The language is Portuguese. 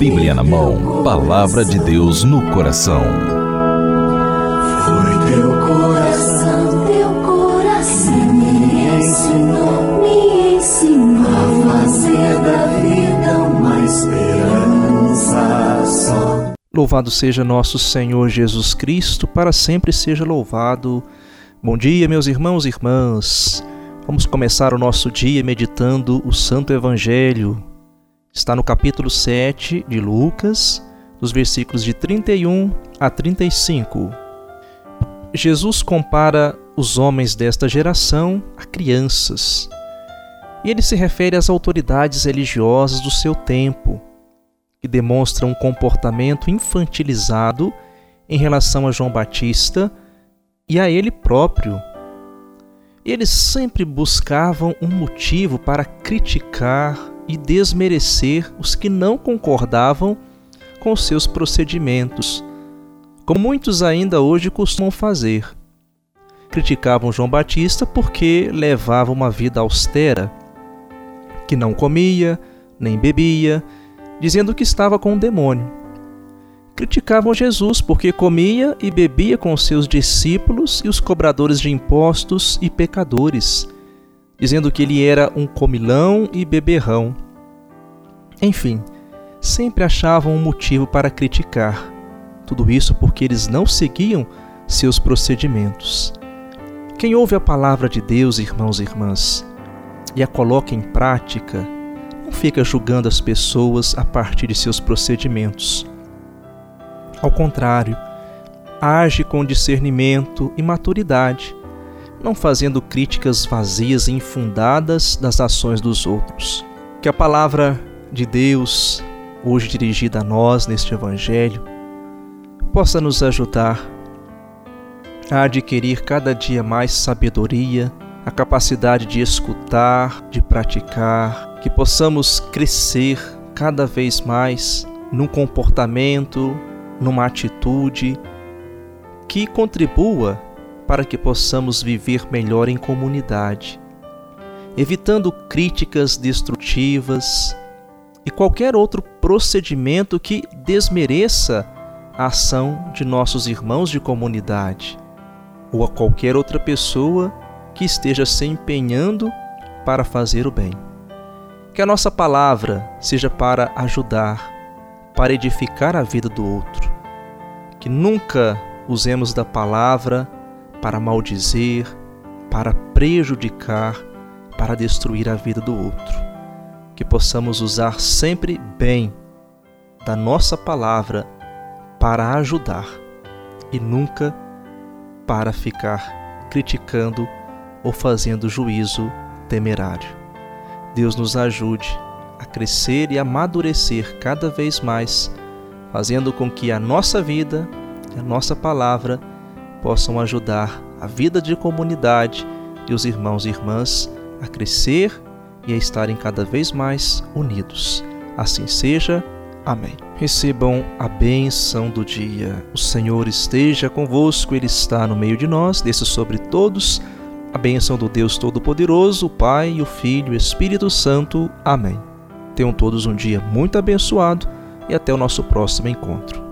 Bíblia na mão, palavra de Deus no coração. Foi teu coração, teu coração que me ensinou, me ensinou a fazer da vida uma esperança só. Louvado seja nosso Senhor Jesus Cristo, para sempre seja louvado. Bom dia, meus irmãos e irmãs. Vamos começar o nosso dia meditando o Santo Evangelho. Está no capítulo 7 de Lucas, dos versículos de 31 a 35. Jesus compara os homens desta geração a crianças. E ele se refere às autoridades religiosas do seu tempo, que demonstram um comportamento infantilizado em relação a João Batista e a ele próprio. Eles sempre buscavam um motivo para criticar e desmerecer os que não concordavam com seus procedimentos, como muitos ainda hoje costumam fazer. Criticavam João Batista porque levava uma vida austera, que não comia, nem bebia, dizendo que estava com o demônio. Criticavam Jesus porque comia e bebia com seus discípulos e os cobradores de impostos e pecadores, dizendo que ele era um comilão e beberrão. Enfim, sempre achavam um motivo para criticar. Tudo isso porque eles não seguiam seus procedimentos. Quem ouve a palavra de Deus, irmãos e irmãs, e a coloca em prática, não fica julgando as pessoas a partir de seus procedimentos. Ao contrário, age com discernimento e maturidade, não fazendo críticas vazias e infundadas das ações dos outros. Que a palavra de Deus, hoje dirigida a nós neste Evangelho, possa nos ajudar a adquirir cada dia mais sabedoria, a capacidade de escutar, de praticar, que possamos crescer cada vez mais num comportamento, numa atitude que contribua para que possamos viver melhor em comunidade, evitando críticas destrutivas e qualquer outro procedimento que desmereça a ação de nossos irmãos de comunidade ou a qualquer outra pessoa que esteja se empenhando para fazer o bem. Que a nossa palavra seja para ajudar, para edificar a vida do outro. Que nunca usemos da palavra para maldizer, para prejudicar, para destruir a vida do outro. Que possamos usar sempre bem da nossa palavra para ajudar e nunca para ficar criticando ou fazendo juízo temerário. Deus nos ajude a crescer e amadurecer cada vez mais, fazendo com que a nossa vida a nossa palavra possam ajudar a vida de comunidade e os irmãos e irmãs a crescer e a estarem cada vez mais unidos. Assim seja. Amém. Recebam a bênção do dia. O Senhor esteja convosco, Ele está no meio de nós, desça sobre todos a bênção do Deus Todo-Poderoso, o Pai, o Filho e o Espírito Santo. Amém. Tenham todos um dia muito abençoado e até o nosso próximo encontro.